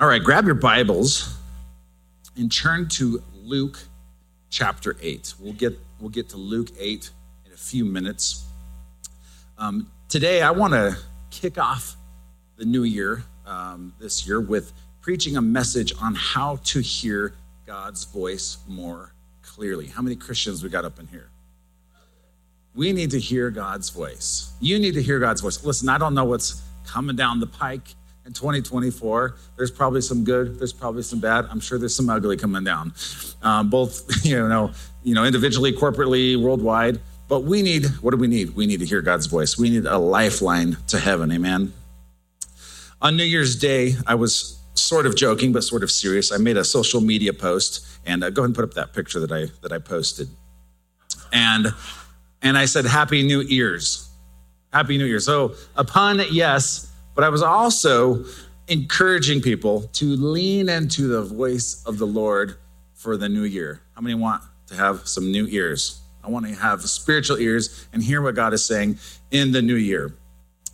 All right, grab your Bibles and turn to Luke chapter 8. We'll get, we'll get to Luke 8 in a few minutes. Um, today, I want to kick off the new year um, this year with preaching a message on how to hear God's voice more clearly. How many Christians we got up in here? We need to hear God's voice. You need to hear God's voice. Listen, I don't know what's coming down the pike in 2024. There's probably some good. There's probably some bad. I'm sure there's some ugly coming down, um, both you know, you know, individually, corporately, worldwide. But we need what do we need? We need to hear God's voice. We need a lifeline to heaven. Amen. On New Year's Day, I was sort of joking, but sort of serious. I made a social media post, and uh, go ahead and put up that picture that I that I posted, and and I said, "Happy New Year's, Happy New Year." So upon yes, but I was also encouraging people to lean into the voice of the Lord for the new year. How many want to have some new ears? I want to have spiritual ears and hear what God is saying in the new year.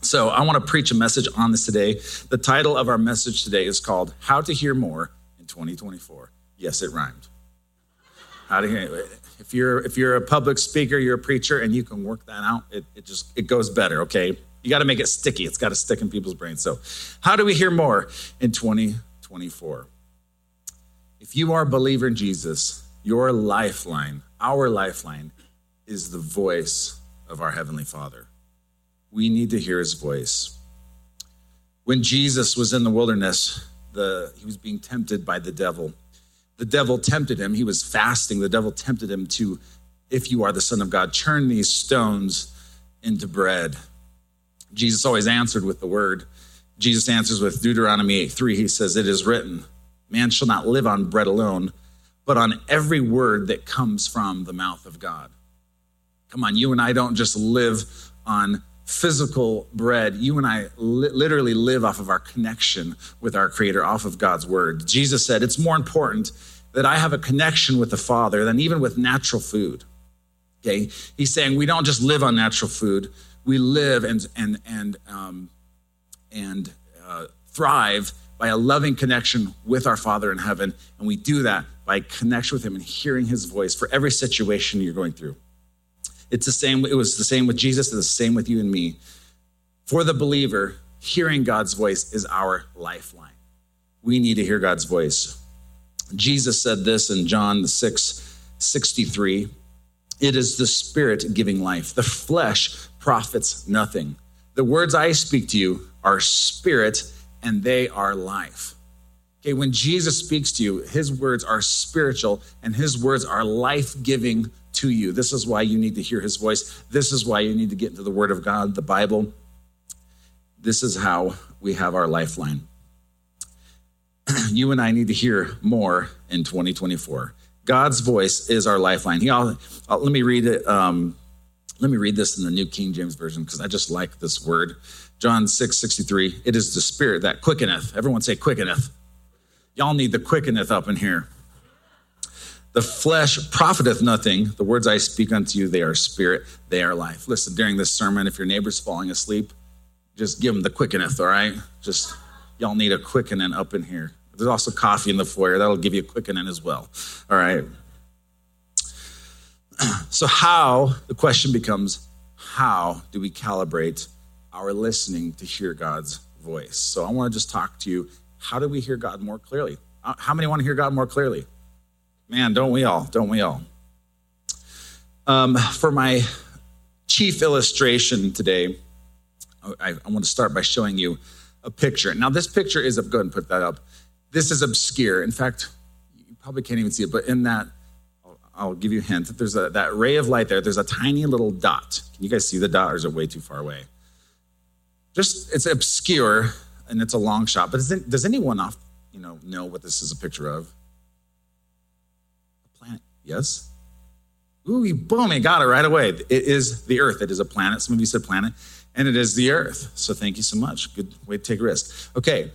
So I want to preach a message on this today. The title of our message today is called How to Hear More in 2024. Yes, it rhymed. How to hear if you're if you're a public speaker, you're a preacher, and you can work that out, it, it just it goes better, okay? You got to make it sticky. It's got to stick in people's brains. So, how do we hear more in 2024? If you are a believer in Jesus, your lifeline, our lifeline, is the voice of our Heavenly Father. We need to hear His voice. When Jesus was in the wilderness, the, he was being tempted by the devil. The devil tempted him. He was fasting. The devil tempted him to, if you are the Son of God, turn these stones into bread. Jesus always answered with the word. Jesus answers with Deuteronomy 8 3. He says, It is written, Man shall not live on bread alone, but on every word that comes from the mouth of God. Come on, you and I don't just live on physical bread. You and I li- literally live off of our connection with our Creator, off of God's word. Jesus said, It's more important that I have a connection with the Father than even with natural food. Okay? He's saying we don't just live on natural food, we live and and and um, and uh, thrive by a loving connection with our Father in heaven, and we do that by connection with Him and hearing His voice for every situation you're going through. It's the same. It was the same with Jesus. It's the same with you and me. For the believer, hearing God's voice is our lifeline. We need to hear God's voice. Jesus said this in John 6 63. It is the Spirit giving life. The flesh profits nothing. The words I speak to you are spirit and they are life. Okay, when Jesus speaks to you, his words are spiritual and his words are life giving to you. This is why you need to hear his voice. This is why you need to get into the word of God, the Bible. This is how we have our lifeline. you and I need to hear more in 2024. God's voice is our lifeline. He, I'll, let me read it. Um, let me read this in the New King James Version because I just like this word. John 6 63. It is the spirit that quickeneth. Everyone say quickeneth. Y'all need the quickeneth up in here. The flesh profiteth nothing. The words I speak unto you, they are spirit, they are life. Listen, during this sermon, if your neighbor's falling asleep, just give them the quickeneth, all right? Just, y'all need a quickening up in here. There's also coffee in the foyer. That'll give you a quickening as well, all right? So, how, the question becomes, how do we calibrate our listening to hear God's voice? So, I want to just talk to you. How do we hear God more clearly? Uh, how many want to hear God more clearly? Man, don't we all? Don't we all? Um, for my chief illustration today, I, I want to start by showing you a picture. Now, this picture is, go ahead and put that up. This is obscure. In fact, you probably can't even see it, but in that I'll give you a hint. There's a, that ray of light there. There's a tiny little dot. Can you guys see the dot, or is it way too far away? Just it's obscure and it's a long shot. But it, does anyone off, you know, know what this is a picture of? A planet? Yes. Ooh, you boom! You got it right away. It is the Earth. It is a planet. Some of you said planet, and it is the Earth. So thank you so much. Good way to take a risk. Okay,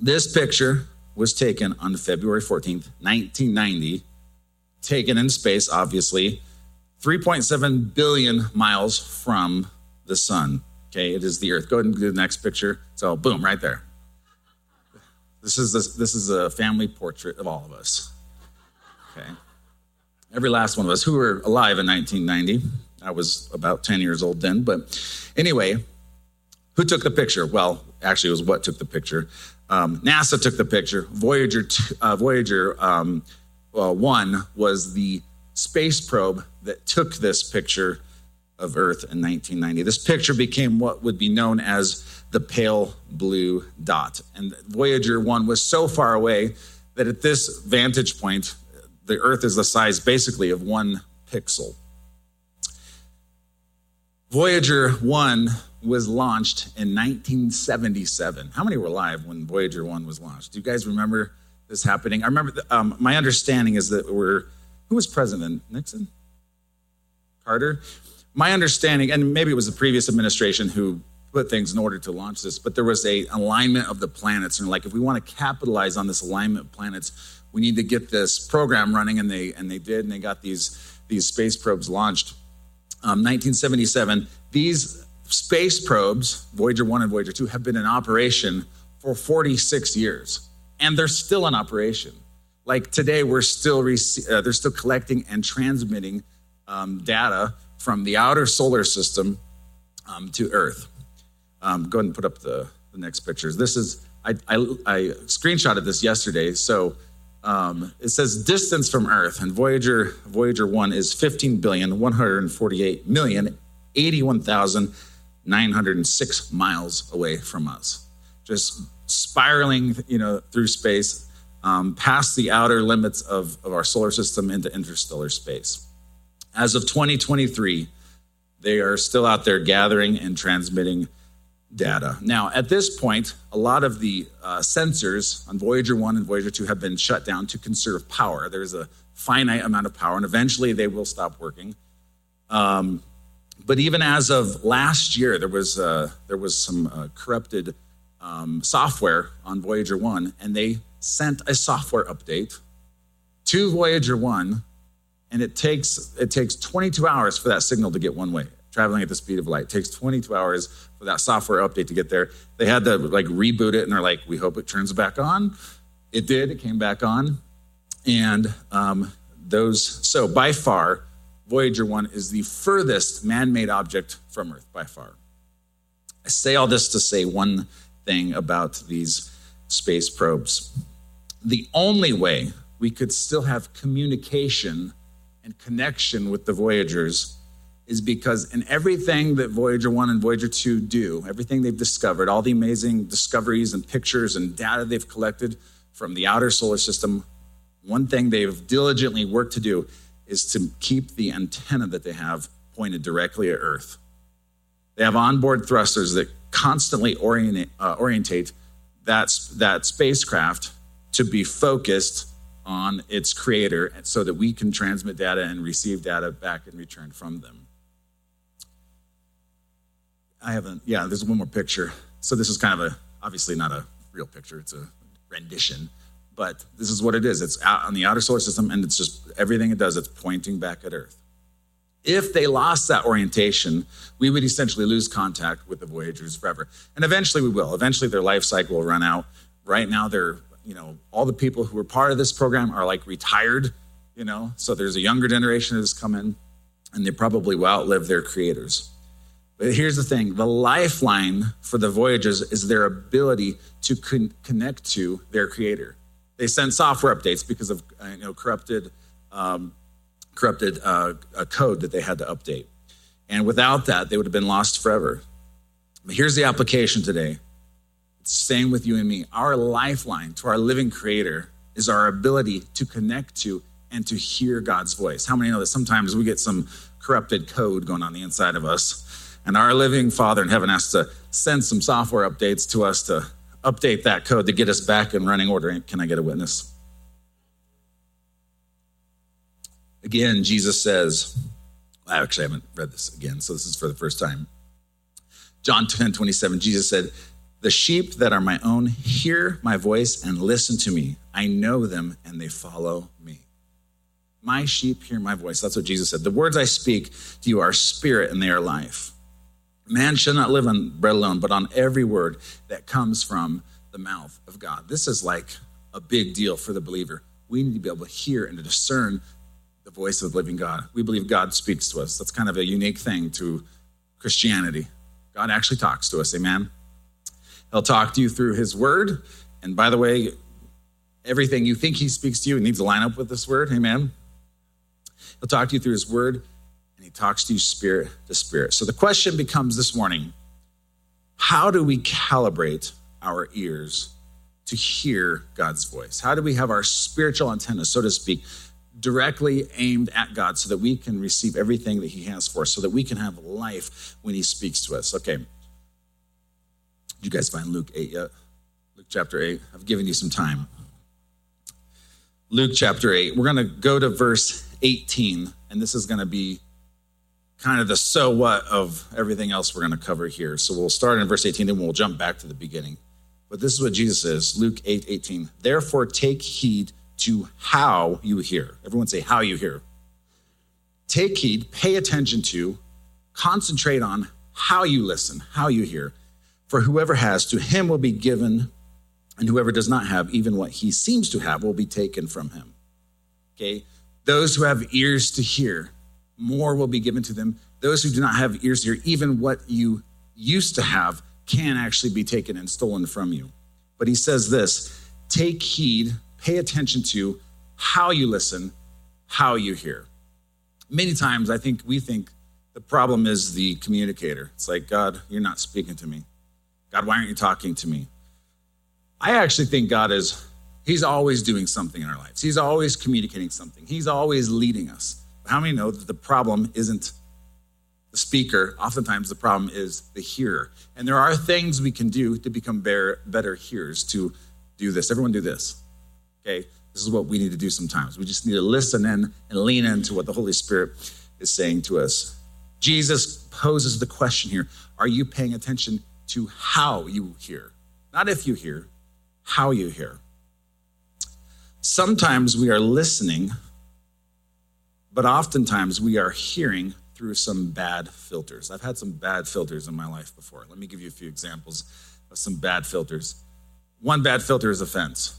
this picture was taken on February 14th, 1990 taken in space, obviously, 3.7 billion miles from the sun. Okay, it is the Earth. Go ahead and do the next picture. So, boom, right there. This is, a, this is a family portrait of all of us. Okay. Every last one of us who were alive in 1990. I was about 10 years old then. But anyway, who took the picture? Well, actually, it was what took the picture. Um, NASA took the picture. Voyager, uh, Voyager um, well, 1 was the space probe that took this picture of Earth in 1990. This picture became what would be known as the pale blue dot. And Voyager 1 was so far away that at this vantage point, the Earth is the size basically of one pixel. Voyager 1 was launched in 1977. How many were alive when Voyager 1 was launched? Do you guys remember this happening? I remember, the, um, my understanding is that we're, who was president? Nixon? Carter? My understanding, and maybe it was the previous administration who put things in order to launch this, but there was a alignment of the planets. And like, if we want to capitalize on this alignment of planets, we need to get this program running. And they, and they did, and they got these, these space probes launched. Um, 1977, these space probes, Voyager 1 and Voyager 2, have been in operation for 46 years, and they're still in operation. Like today, we're still uh, they're still collecting and transmitting um, data from the outer solar system um, to Earth. Um, go ahead and put up the, the next pictures. This is I, I, I screenshotted this yesterday. So um, it says distance from Earth, and Voyager Voyager one is 15 billion 148 million 81,906 miles away from us, just spiraling, you know, through space, um, past the outer limits of, of our solar system into interstellar space. As of 2023, they are still out there gathering and transmitting data. Now, at this point, a lot of the uh, sensors on Voyager 1 and Voyager 2 have been shut down to conserve power. There's a finite amount of power, and eventually they will stop working. Um, but even as of last year, there was, uh, there was some uh, corrupted um, software on Voyager 1, and they sent a software update to Voyager 1, and it takes, it takes 22 hours for that signal to get one way traveling at the speed of light. It takes 22 hours for that software update to get there. They had to like reboot it and they're like, we hope it turns back on. It did, it came back on. And um, those, so by far, Voyager 1 is the furthest man made object from Earth, by far. I say all this to say one thing about these space probes. The only way we could still have communication and connection with the Voyagers is because in everything that Voyager 1 and Voyager 2 do, everything they've discovered, all the amazing discoveries and pictures and data they've collected from the outer solar system, one thing they've diligently worked to do is to keep the antenna that they have pointed directly at Earth. They have onboard thrusters that constantly orientate, uh, orientate that, that spacecraft to be focused on its creator so that we can transmit data and receive data back in return from them. I haven't, yeah, there's one more picture. So this is kind of a, obviously not a real picture, it's a rendition, but this is what it is. It's out on the outer solar system and it's just everything it does, it's pointing back at Earth. If they lost that orientation, we would essentially lose contact with the Voyagers forever. And eventually we will. Eventually their life cycle will run out. Right now, they're, you know, all the people who were part of this program are like retired, you know, so there's a younger generation that has come in and they probably will outlive their creators. But here's the thing the lifeline for the Voyagers is their ability to con- connect to their creator. They send software updates because of uh, you know, corrupted, um, corrupted uh, code that they had to update. And without that, they would have been lost forever. But here's the application today it's staying with you and me. Our lifeline to our living creator is our ability to connect to and to hear God's voice. How many know that sometimes we get some corrupted code going on the inside of us? And our living Father in heaven has to send some software updates to us to update that code to get us back in running order. Can I get a witness? Again, Jesus says, I actually haven't read this again, so this is for the first time. John 10 27, Jesus said, The sheep that are my own hear my voice and listen to me. I know them and they follow me. My sheep hear my voice. That's what Jesus said. The words I speak to you are spirit and they are life. Man shall not live on bread alone, but on every word that comes from the mouth of God. This is like a big deal for the believer. We need to be able to hear and to discern voice of the living God. We believe God speaks to us. That's kind of a unique thing to Christianity. God actually talks to us, amen? He'll talk to you through his word. And by the way, everything you think he speaks to you needs to line up with this word, amen? He'll talk to you through his word, and he talks to you spirit to spirit. So the question becomes this morning how do we calibrate our ears to hear God's voice? How do we have our spiritual antenna, so to speak, directly aimed at God so that we can receive everything that He has for us, so that we can have life when He speaks to us? Okay. Did you guys find Luke 8 yet? Luke chapter 8. I've given you some time. Luke chapter 8. We're going to go to verse 18, and this is going to be kind of the so what of everything else we're going to cover here. So we'll start in verse 18, then we'll jump back to the beginning. But this is what Jesus says Luke 8 18. Therefore, take heed to how you hear. Everyone say, how you hear. Take heed, pay attention to, concentrate on how you listen, how you hear. For whoever has, to him will be given, and whoever does not have, even what he seems to have, will be taken from him. Okay? Those who have ears to hear, more will be given to them. Those who do not have ears to hear, even what you used to have, can actually be taken and stolen from you. But he says this take heed, pay attention to how you listen, how you hear. Many times I think we think the problem is the communicator. It's like, God, you're not speaking to me. God, why aren't you talking to me? I actually think God is, He's always doing something in our lives. He's always communicating something. He's always leading us. How many know that the problem isn't the speaker, oftentimes the problem is the hearer. And there are things we can do to become better, better hearers to do this. Everyone do this. Okay? This is what we need to do sometimes. We just need to listen in and lean into what the Holy Spirit is saying to us. Jesus poses the question here Are you paying attention to how you hear? Not if you hear, how you hear. Sometimes we are listening, but oftentimes we are hearing through some bad filters. I've had some bad filters in my life before. Let me give you a few examples of some bad filters. One bad filter is offense.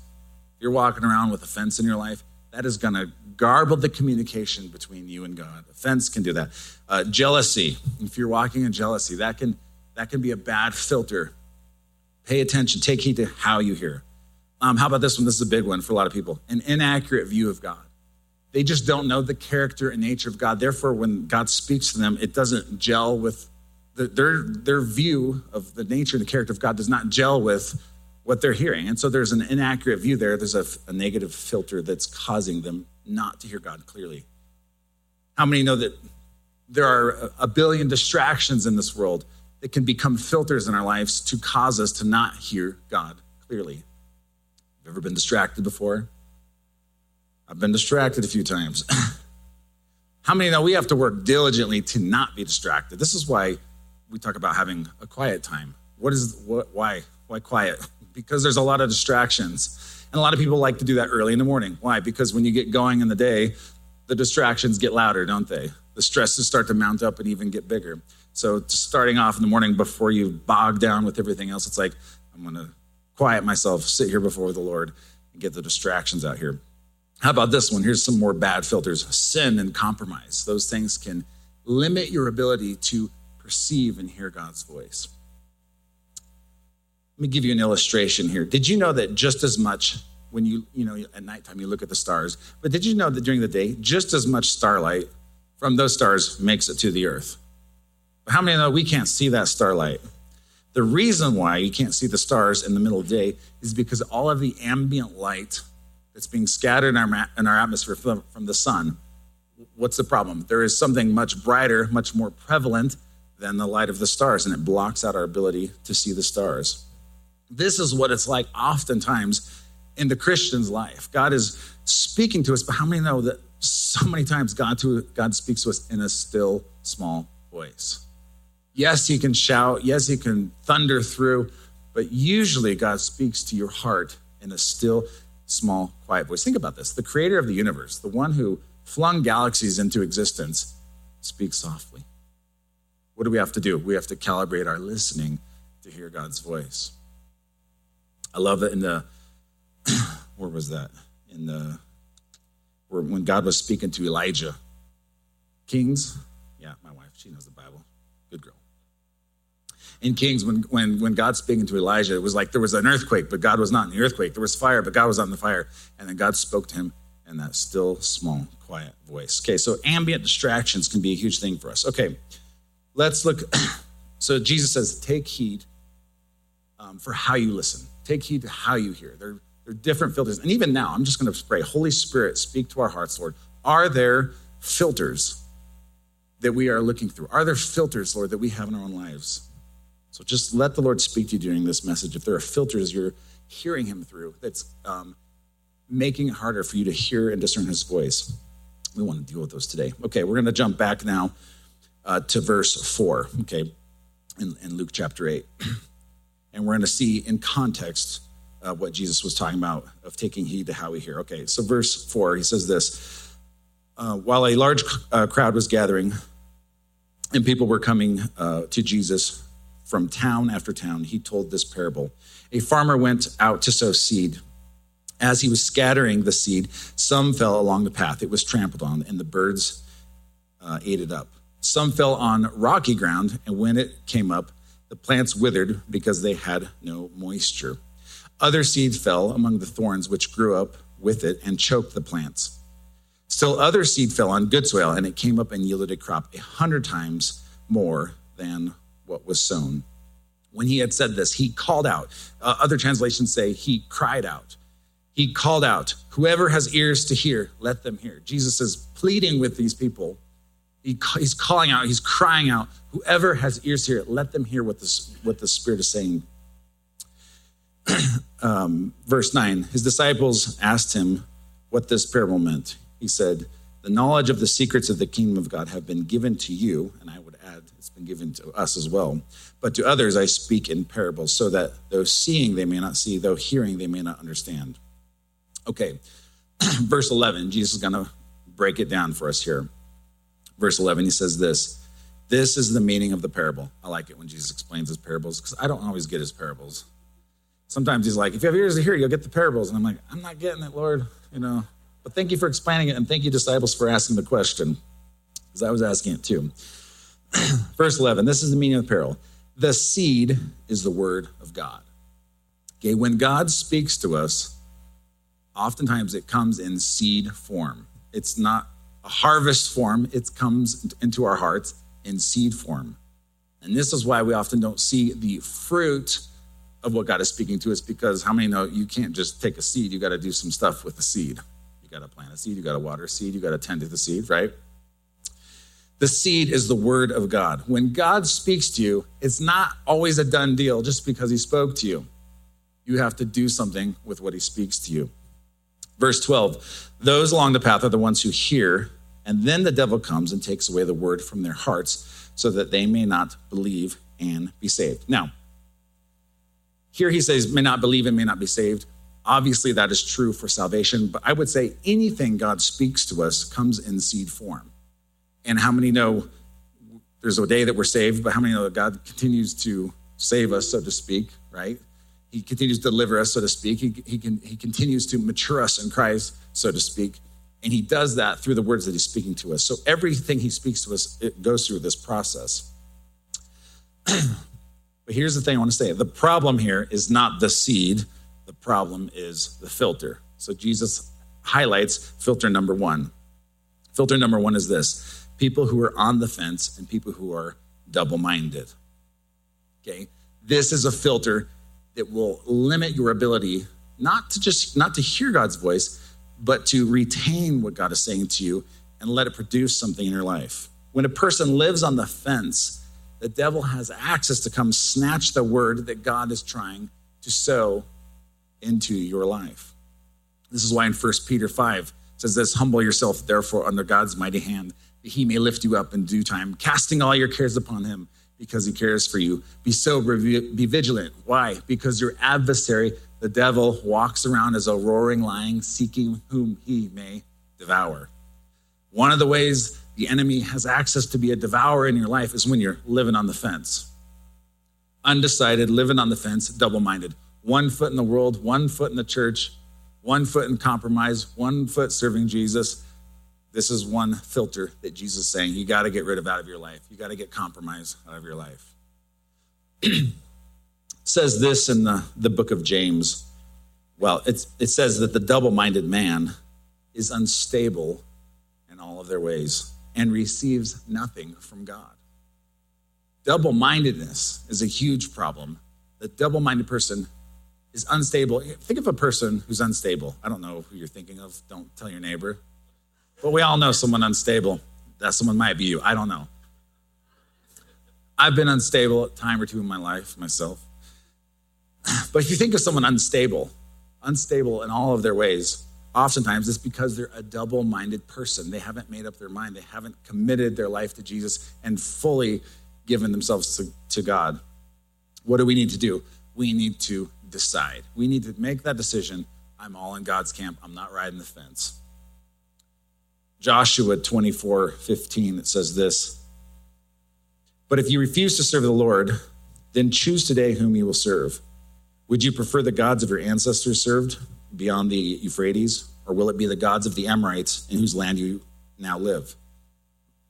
You're walking around with offense in your life, that is going to garble the communication between you and God. Offense can do that. Uh, jealousy. If you're walking in jealousy, that can that can be a bad filter. Pay attention. Take heed to how you hear. Um, how about this one? This is a big one for a lot of people. An inaccurate view of God. They just don't know the character and nature of God. Therefore, when God speaks to them, it doesn't gel with the, their, their view of the nature and the character of God does not gel with what they're hearing. And so there's an inaccurate view there. There's a, a negative filter that's causing them not to hear God clearly. How many know that there are a billion distractions in this world that can become filters in our lives to cause us to not hear God clearly? Have ever been distracted before? I've been distracted a few times. How many know we have to work diligently to not be distracted? This is why we talk about having a quiet time. What is what why? Why quiet? Because there's a lot of distractions. And a lot of people like to do that early in the morning. Why? Because when you get going in the day, the distractions get louder, don't they? The stresses start to mount up and even get bigger. So starting off in the morning before you bog down with everything else, it's like, I'm gonna quiet myself, sit here before the Lord, and get the distractions out here. How about this one? Here's some more bad filters sin and compromise. Those things can limit your ability to perceive and hear God's voice. Let me give you an illustration here. Did you know that just as much when you, you know, at nighttime you look at the stars, but did you know that during the day, just as much starlight from those stars makes it to the earth? But How many know we can't see that starlight? The reason why you can't see the stars in the middle of the day is because all of the ambient light that's being scattered in our, in our atmosphere from, from the sun. What's the problem? There is something much brighter, much more prevalent than the light of the stars, and it blocks out our ability to see the stars. This is what it's like oftentimes in the Christian's life. God is speaking to us, but how many know that so many times God, to, God speaks to us in a still, small voice? Yes, He can shout. Yes, He can thunder through, but usually God speaks to your heart in a still, small, quiet voice. Think about this the creator of the universe, the one who flung galaxies into existence, speaks softly. What do we have to do? We have to calibrate our listening to hear God's voice. I love that in the, where was that? In the, where, when God was speaking to Elijah. Kings, yeah, my wife, she knows the Bible. Good girl. In Kings, when, when, when God's speaking to Elijah, it was like there was an earthquake, but God was not in the earthquake. There was fire, but God was not in the fire. And then God spoke to him in that still, small, quiet voice. Okay, so ambient distractions can be a huge thing for us. Okay, let's look. so Jesus says, take heed um, for how you listen. Take heed to how you hear. There are different filters. And even now, I'm just going to pray, Holy Spirit, speak to our hearts, Lord. Are there filters that we are looking through? Are there filters, Lord, that we have in our own lives? So just let the Lord speak to you during this message. If there are filters you're hearing him through that's um, making it harder for you to hear and discern his voice, we want to deal with those today. Okay, we're going to jump back now uh, to verse 4, okay, in, in Luke chapter 8. And we're going to see in context uh, what Jesus was talking about of taking heed to how we hear. Okay, so verse 4, he says this uh, While a large uh, crowd was gathering and people were coming uh, to Jesus from town after town, he told this parable. A farmer went out to sow seed. As he was scattering the seed, some fell along the path. It was trampled on, and the birds uh, ate it up. Some fell on rocky ground, and when it came up, the plants withered because they had no moisture. Other seeds fell among the thorns, which grew up with it and choked the plants. Still, other seed fell on good soil, and it came up and yielded a crop a hundred times more than what was sown. When he had said this, he called out. Uh, other translations say he cried out. He called out, Whoever has ears to hear, let them hear. Jesus is pleading with these people he, he's calling out, he's crying out. Whoever has ears it, let them hear what, this, what the Spirit is saying. um, verse 9 His disciples asked him what this parable meant. He said, The knowledge of the secrets of the kingdom of God have been given to you, and I would add, it's been given to us as well. But to others I speak in parables, so that though seeing they may not see, though hearing they may not understand. Okay, verse 11, Jesus is going to break it down for us here verse 11, he says this This is the meaning of the parable. I like it when Jesus explains his parables because I don't always get his parables. Sometimes he's like, If you have ears to hear, you'll get the parables. And I'm like, I'm not getting it, Lord, you know. But thank you for explaining it, and thank you, disciples, for asking the question because I was asking it too. Verse 11, this is the meaning of the parable. The seed is the word of God. Okay, when God speaks to us, oftentimes it comes in seed form. It's not harvest form, it comes into our hearts in seed form. And this is why we often don't see the fruit of what God is speaking to us because how many know you can't just take a seed, you got to do some stuff with the seed. You got to plant a seed, you got to water a seed, you got to tend to the seed, right? The seed is the word of God. When God speaks to you, it's not always a done deal just because he spoke to you. You have to do something with what he speaks to you. Verse 12 Those along the path are the ones who hear and then the devil comes and takes away the word from their hearts so that they may not believe and be saved. Now, here he says, may not believe and may not be saved. Obviously, that is true for salvation, but I would say anything God speaks to us comes in seed form. And how many know there's a day that we're saved, but how many know that God continues to save us, so to speak, right? He continues to deliver us, so to speak. He, he, can, he continues to mature us in Christ, so to speak. And he does that through the words that he's speaking to us. So everything he speaks to us, it goes through this process. but here's the thing I want to say the problem here is not the seed, the problem is the filter. So Jesus highlights filter number one. Filter number one is this people who are on the fence and people who are double minded. Okay? This is a filter that will limit your ability not to just not to hear God's voice, but to retain what God is saying to you and let it produce something in your life. When a person lives on the fence, the devil has access to come snatch the word that God is trying to sow into your life. This is why in 1 Peter 5 says this humble yourself therefore under God's mighty hand that he may lift you up in due time casting all your cares upon him because he cares for you be sober be vigilant why because your adversary the devil walks around as a roaring lion, seeking whom he may devour. One of the ways the enemy has access to be a devourer in your life is when you're living on the fence. Undecided, living on the fence, double minded. one foot in the world, one foot in the church, one foot in compromise, one foot serving Jesus. This is one filter that Jesus is saying you got to get rid of out of your life. You got to get compromise out of your life. says this in the, the book of James. Well, it's, it says that the double minded man is unstable in all of their ways and receives nothing from God. Double mindedness is a huge problem. The double minded person is unstable. Think of a person who's unstable. I don't know who you're thinking of. Don't tell your neighbor. But we all know someone unstable. That someone might be you. I don't know. I've been unstable a time or two in my life myself. But if you think of someone unstable, unstable in all of their ways, oftentimes it's because they're a double minded person. They haven't made up their mind, they haven't committed their life to Jesus and fully given themselves to, to God. What do we need to do? We need to decide. We need to make that decision. I'm all in God's camp. I'm not riding the fence. Joshua 24 15, it says this But if you refuse to serve the Lord, then choose today whom you will serve. Would you prefer the gods of your ancestors served beyond the Euphrates, or will it be the gods of the Amorites in whose land you now live?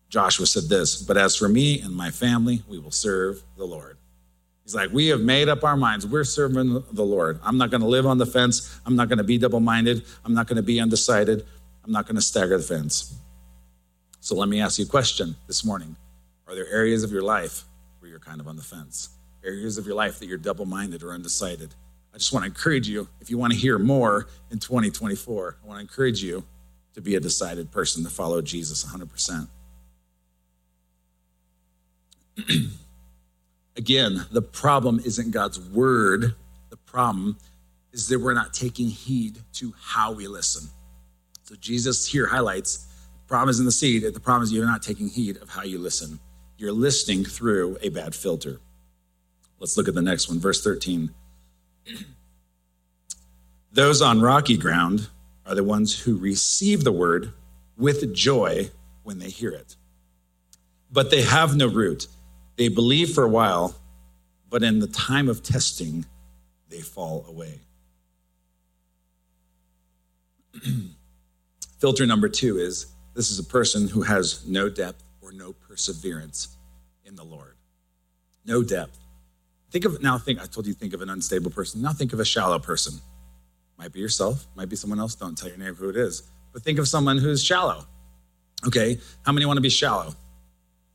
Joshua said this, but as for me and my family, we will serve the Lord. He's like, we have made up our minds. We're serving the Lord. I'm not going to live on the fence. I'm not going to be double minded. I'm not going to be undecided. I'm not going to stagger the fence. So let me ask you a question this morning. Are there areas of your life where you're kind of on the fence? Areas of your life that you're double minded or undecided? I just want to encourage you, if you want to hear more in 2024, I want to encourage you to be a decided person to follow Jesus 100%. Again, the problem isn't God's word. The problem is that we're not taking heed to how we listen. So Jesus here highlights the problem is in the seed. The problem is you're not taking heed of how you listen. You're listening through a bad filter. Let's look at the next one, verse 13. Those on rocky ground are the ones who receive the word with joy when they hear it. But they have no root. They believe for a while, but in the time of testing, they fall away. Filter number two is this is a person who has no depth or no perseverance in the Lord. No depth. Think of now think I told you think of an unstable person. Now think of a shallow person. Might be yourself, might be someone else. Don't tell your neighbor who it is. But think of someone who's shallow. Okay, how many want to be shallow?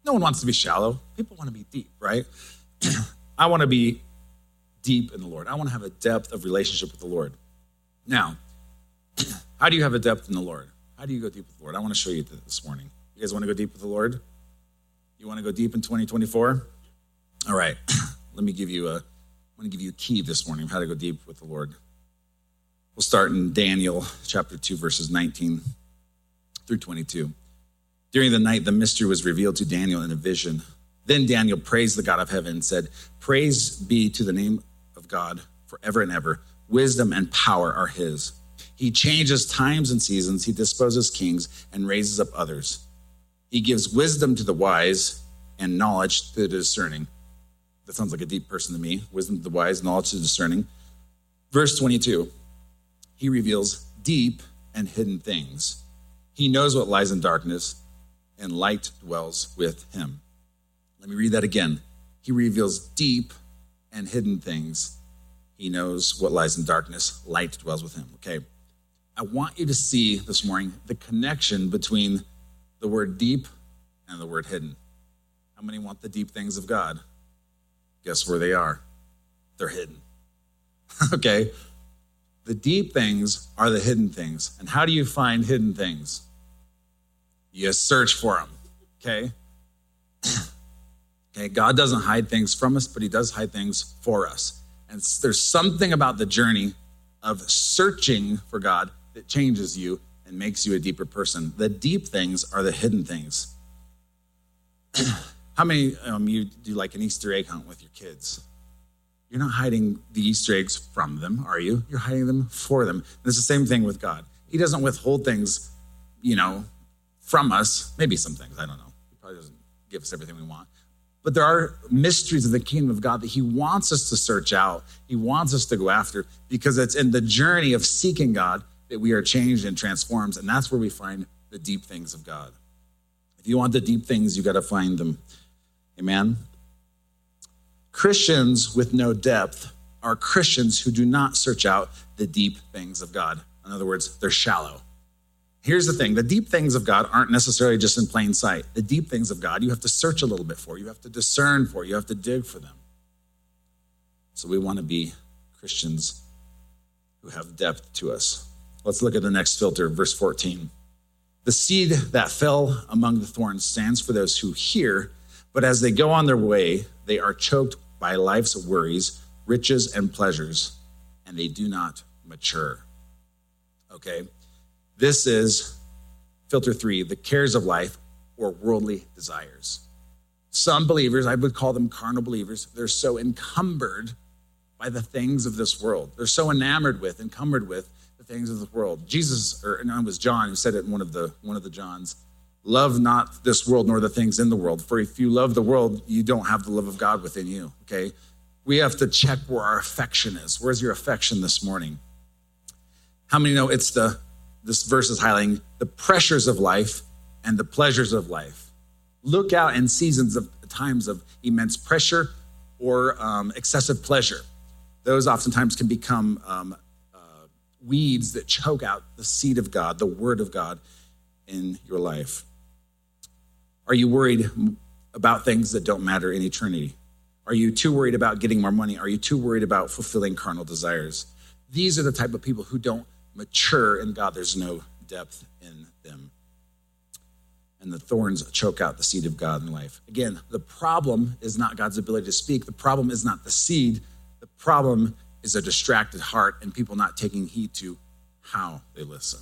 No one wants to be shallow. People want to be deep, right? I want to be deep in the Lord. I want to have a depth of relationship with the Lord. Now, how do you have a depth in the Lord? How do you go deep with the Lord? I want to show you this morning. You guys want to go deep with the Lord? You want to go deep in 2024? All right. Let me give you a I want to give you a key this morning of how to go deep with the Lord. We'll start in Daniel chapter 2 verses 19 through 22. During the night, the mystery was revealed to Daniel in a vision. Then Daniel praised the God of heaven and said, Praise be to the name of God forever and ever. Wisdom and power are his. He changes times and seasons, he disposes kings and raises up others. He gives wisdom to the wise and knowledge to the discerning. That sounds like a deep person to me. Wisdom to the wise, knowledge to the discerning. Verse 22 He reveals deep and hidden things. He knows what lies in darkness and light dwells with him. Let me read that again. He reveals deep and hidden things. He knows what lies in darkness. Light dwells with him. Okay. I want you to see this morning the connection between the word deep and the word hidden. How many want the deep things of God? Guess where they are? They're hidden. okay. The deep things are the hidden things. And how do you find hidden things? You search for them. Okay? okay, God doesn't hide things from us, but He does hide things for us. And there's something about the journey of searching for God that changes you and makes you a deeper person. The deep things are the hidden things. How many um, you do like an Easter egg hunt with your kids? You're not hiding the Easter eggs from them, are you? You're hiding them for them. And it's the same thing with God. He doesn't withhold things, you know, from us. Maybe some things, I don't know. He probably doesn't give us everything we want. But there are mysteries of the kingdom of God that He wants us to search out. He wants us to go after because it's in the journey of seeking God that we are changed and transformed. And that's where we find the deep things of God. If you want the deep things, you got to find them. Amen. Christians with no depth are Christians who do not search out the deep things of God. In other words, they're shallow. Here's the thing the deep things of God aren't necessarily just in plain sight. The deep things of God, you have to search a little bit for, you have to discern for, you have to dig for them. So we want to be Christians who have depth to us. Let's look at the next filter, verse 14. The seed that fell among the thorns stands for those who hear, but as they go on their way, they are choked by life's worries, riches, and pleasures, and they do not mature. Okay? This is filter three the cares of life or worldly desires. Some believers, I would call them carnal believers, they're so encumbered by the things of this world. They're so enamored with, encumbered with the things of the world. Jesus, or no, it was John who said it in one of the one of the Johns. Love not this world nor the things in the world. For if you love the world, you don't have the love of God within you. Okay. We have to check where our affection is. Where's your affection this morning? How many know it's the this verse is highlighting the pressures of life and the pleasures of life. Look out in seasons of times of immense pressure or um, excessive pleasure. Those oftentimes can become um, uh, weeds that choke out the seed of God, the word of God in your life. Are you worried about things that don't matter in eternity? Are you too worried about getting more money? Are you too worried about fulfilling carnal desires? These are the type of people who don't mature in God. There's no depth in them. And the thorns choke out the seed of God in life. Again, the problem is not God's ability to speak. The problem is not the seed. The problem is a distracted heart and people not taking heed to how they listen.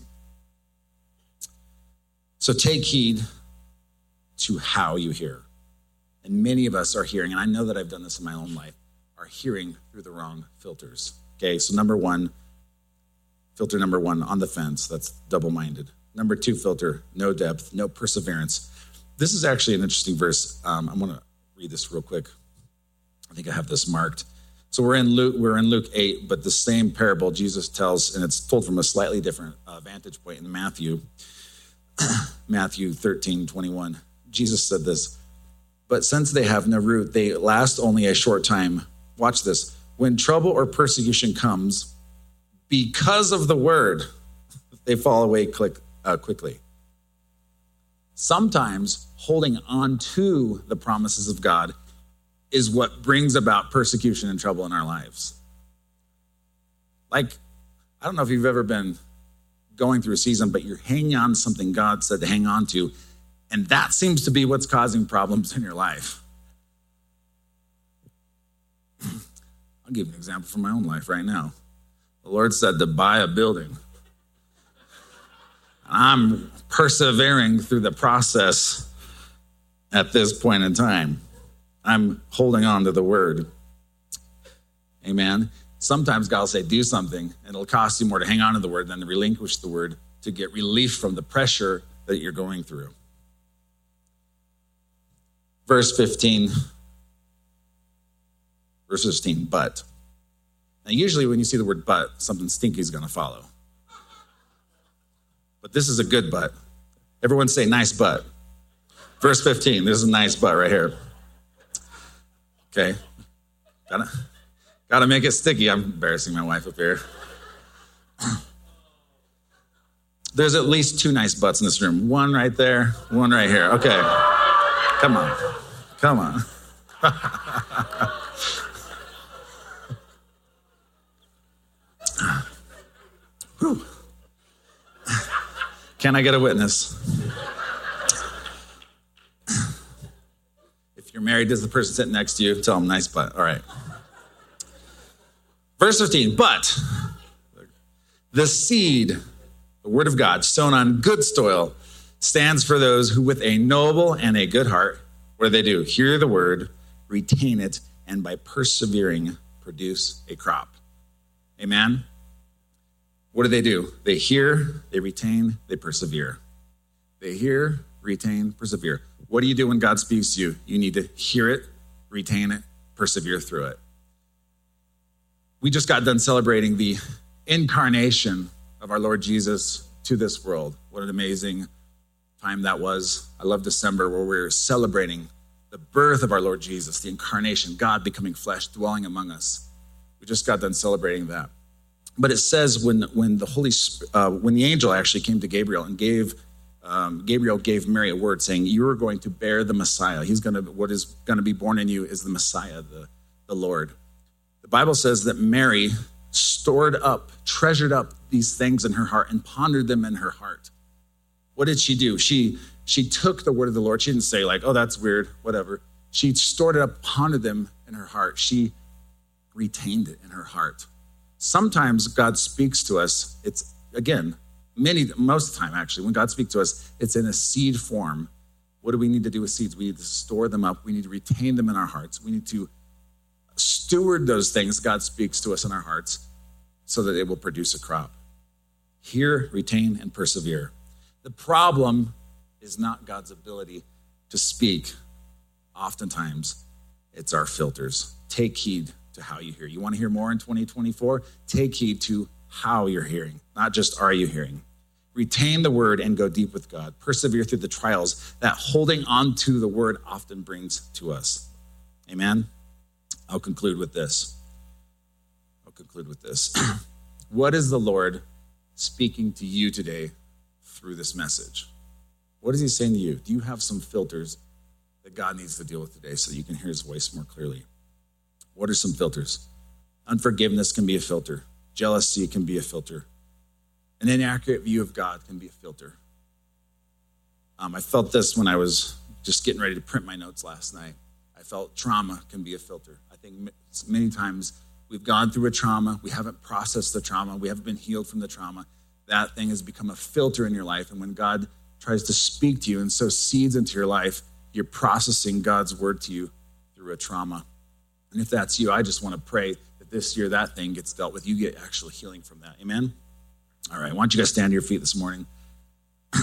So take heed to how you hear. And many of us are hearing, and I know that I've done this in my own life, are hearing through the wrong filters. Okay, so number one, Filter number one, on the fence. That's double minded. Number two filter, no depth, no perseverance. This is actually an interesting verse. Um, I'm going to read this real quick. I think I have this marked. So we're in Luke, we're in Luke 8, but the same parable Jesus tells, and it's told from a slightly different uh, vantage point in Matthew, Matthew 13, 21. Jesus said this, but since they have no root, they last only a short time. Watch this. When trouble or persecution comes, because of the word, they fall away uh, quickly. Sometimes holding on to the promises of God is what brings about persecution and trouble in our lives. Like, I don't know if you've ever been going through a season, but you're hanging on to something God said to hang on to, and that seems to be what's causing problems in your life. I'll give an example from my own life right now. The Lord said to buy a building. I'm persevering through the process at this point in time. I'm holding on to the word. Amen. Sometimes God will say, do something, and it'll cost you more to hang on to the word than to relinquish the word to get relief from the pressure that you're going through. Verse 15. Verse 15, but now, usually when you see the word but, something stinky is going to follow. But this is a good but. Everyone say nice but. Verse 15, this is a nice but right here. Okay. Gotta, gotta make it sticky. I'm embarrassing my wife up here. There's at least two nice butts in this room. One right there, one right here. Okay. Come on. Come on. Can I get a witness? if you're married, does the person sitting next to you tell them nice butt? All right. Verse 15, but the seed, the word of God, sown on good soil, stands for those who, with a noble and a good heart, what do they do? Hear the word, retain it, and by persevering, produce a crop. Amen? What do they do? They hear, they retain, they persevere. They hear, retain, persevere. What do you do when God speaks to you? You need to hear it, retain it, persevere through it. We just got done celebrating the incarnation of our Lord Jesus to this world. What an amazing time that was. I love December where we're celebrating the birth of our Lord Jesus, the incarnation, God becoming flesh, dwelling among us. We just got done celebrating that. But it says when when the Holy uh, when the angel actually came to Gabriel and gave um, Gabriel gave Mary a word saying, "You are going to bear the Messiah. He's going to what is going to be born in you is the Messiah, the the Lord." The Bible says that Mary stored up, treasured up these things in her heart, and pondered them in her heart. What did she do? She she took the word of the Lord. She didn't say like, "Oh, that's weird," whatever. She stored it up, pondered them in her heart. She retained it in her heart. Sometimes God speaks to us. It's again many most of the time actually when god speaks to us it's in a seed form what do we need to do with seeds we need to store them up we need to retain them in our hearts we need to steward those things god speaks to us in our hearts so that it will produce a crop hear retain and persevere the problem is not god's ability to speak oftentimes it's our filters take heed to how you hear you want to hear more in 2024 take heed to how you're hearing, not just are you hearing. Retain the word and go deep with God. Persevere through the trials that holding on to the word often brings to us. Amen. I'll conclude with this. I'll conclude with this. what is the Lord speaking to you today through this message? What is he saying to you? Do you have some filters that God needs to deal with today so you can hear his voice more clearly? What are some filters? Unforgiveness can be a filter. Jealousy can be a filter. An inaccurate view of God can be a filter. Um, I felt this when I was just getting ready to print my notes last night. I felt trauma can be a filter. I think many times we've gone through a trauma, we haven't processed the trauma, we haven't been healed from the trauma. That thing has become a filter in your life. And when God tries to speak to you and sow seeds into your life, you're processing God's word to you through a trauma. And if that's you, I just want to pray that this year that thing gets dealt with. You get actual healing from that. Amen? All right. Why don't you guys stand to your feet this morning?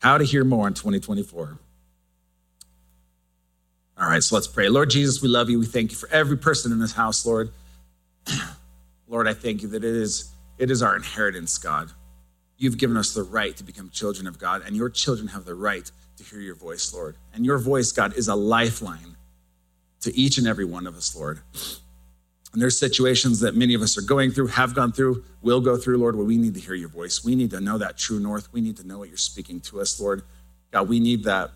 How to hear more in 2024. All right, so let's pray. Lord Jesus, we love you. We thank you for every person in this house, Lord. Lord, I thank you that it is it is our inheritance, God. You've given us the right to become children of God, and your children have the right to hear your voice, Lord. And your voice, God, is a lifeline to each and every one of us, Lord. And there's situations that many of us are going through, have gone through, will go through, Lord, where we need to hear your voice. We need to know that true north. We need to know what you're speaking to us, Lord. God, we need that,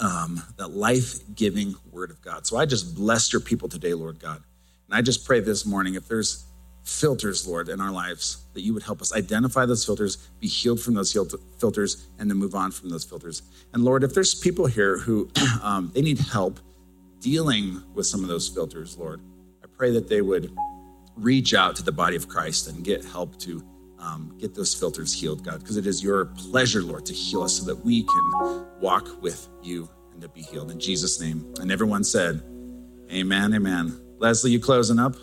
um, that life-giving word of God. So I just bless your people today, Lord God. And I just pray this morning, if there's filters, Lord, in our lives, that you would help us identify those filters, be healed from those filters, and to move on from those filters. And Lord, if there's people here who um, they need help dealing with some of those filters, Lord, I pray that they would reach out to the body of Christ and get help to um, get those filters healed, God, because it is your pleasure, Lord, to heal us so that we can walk with you and to be healed. In Jesus' name. And everyone said, Amen, amen. Leslie, you closing up?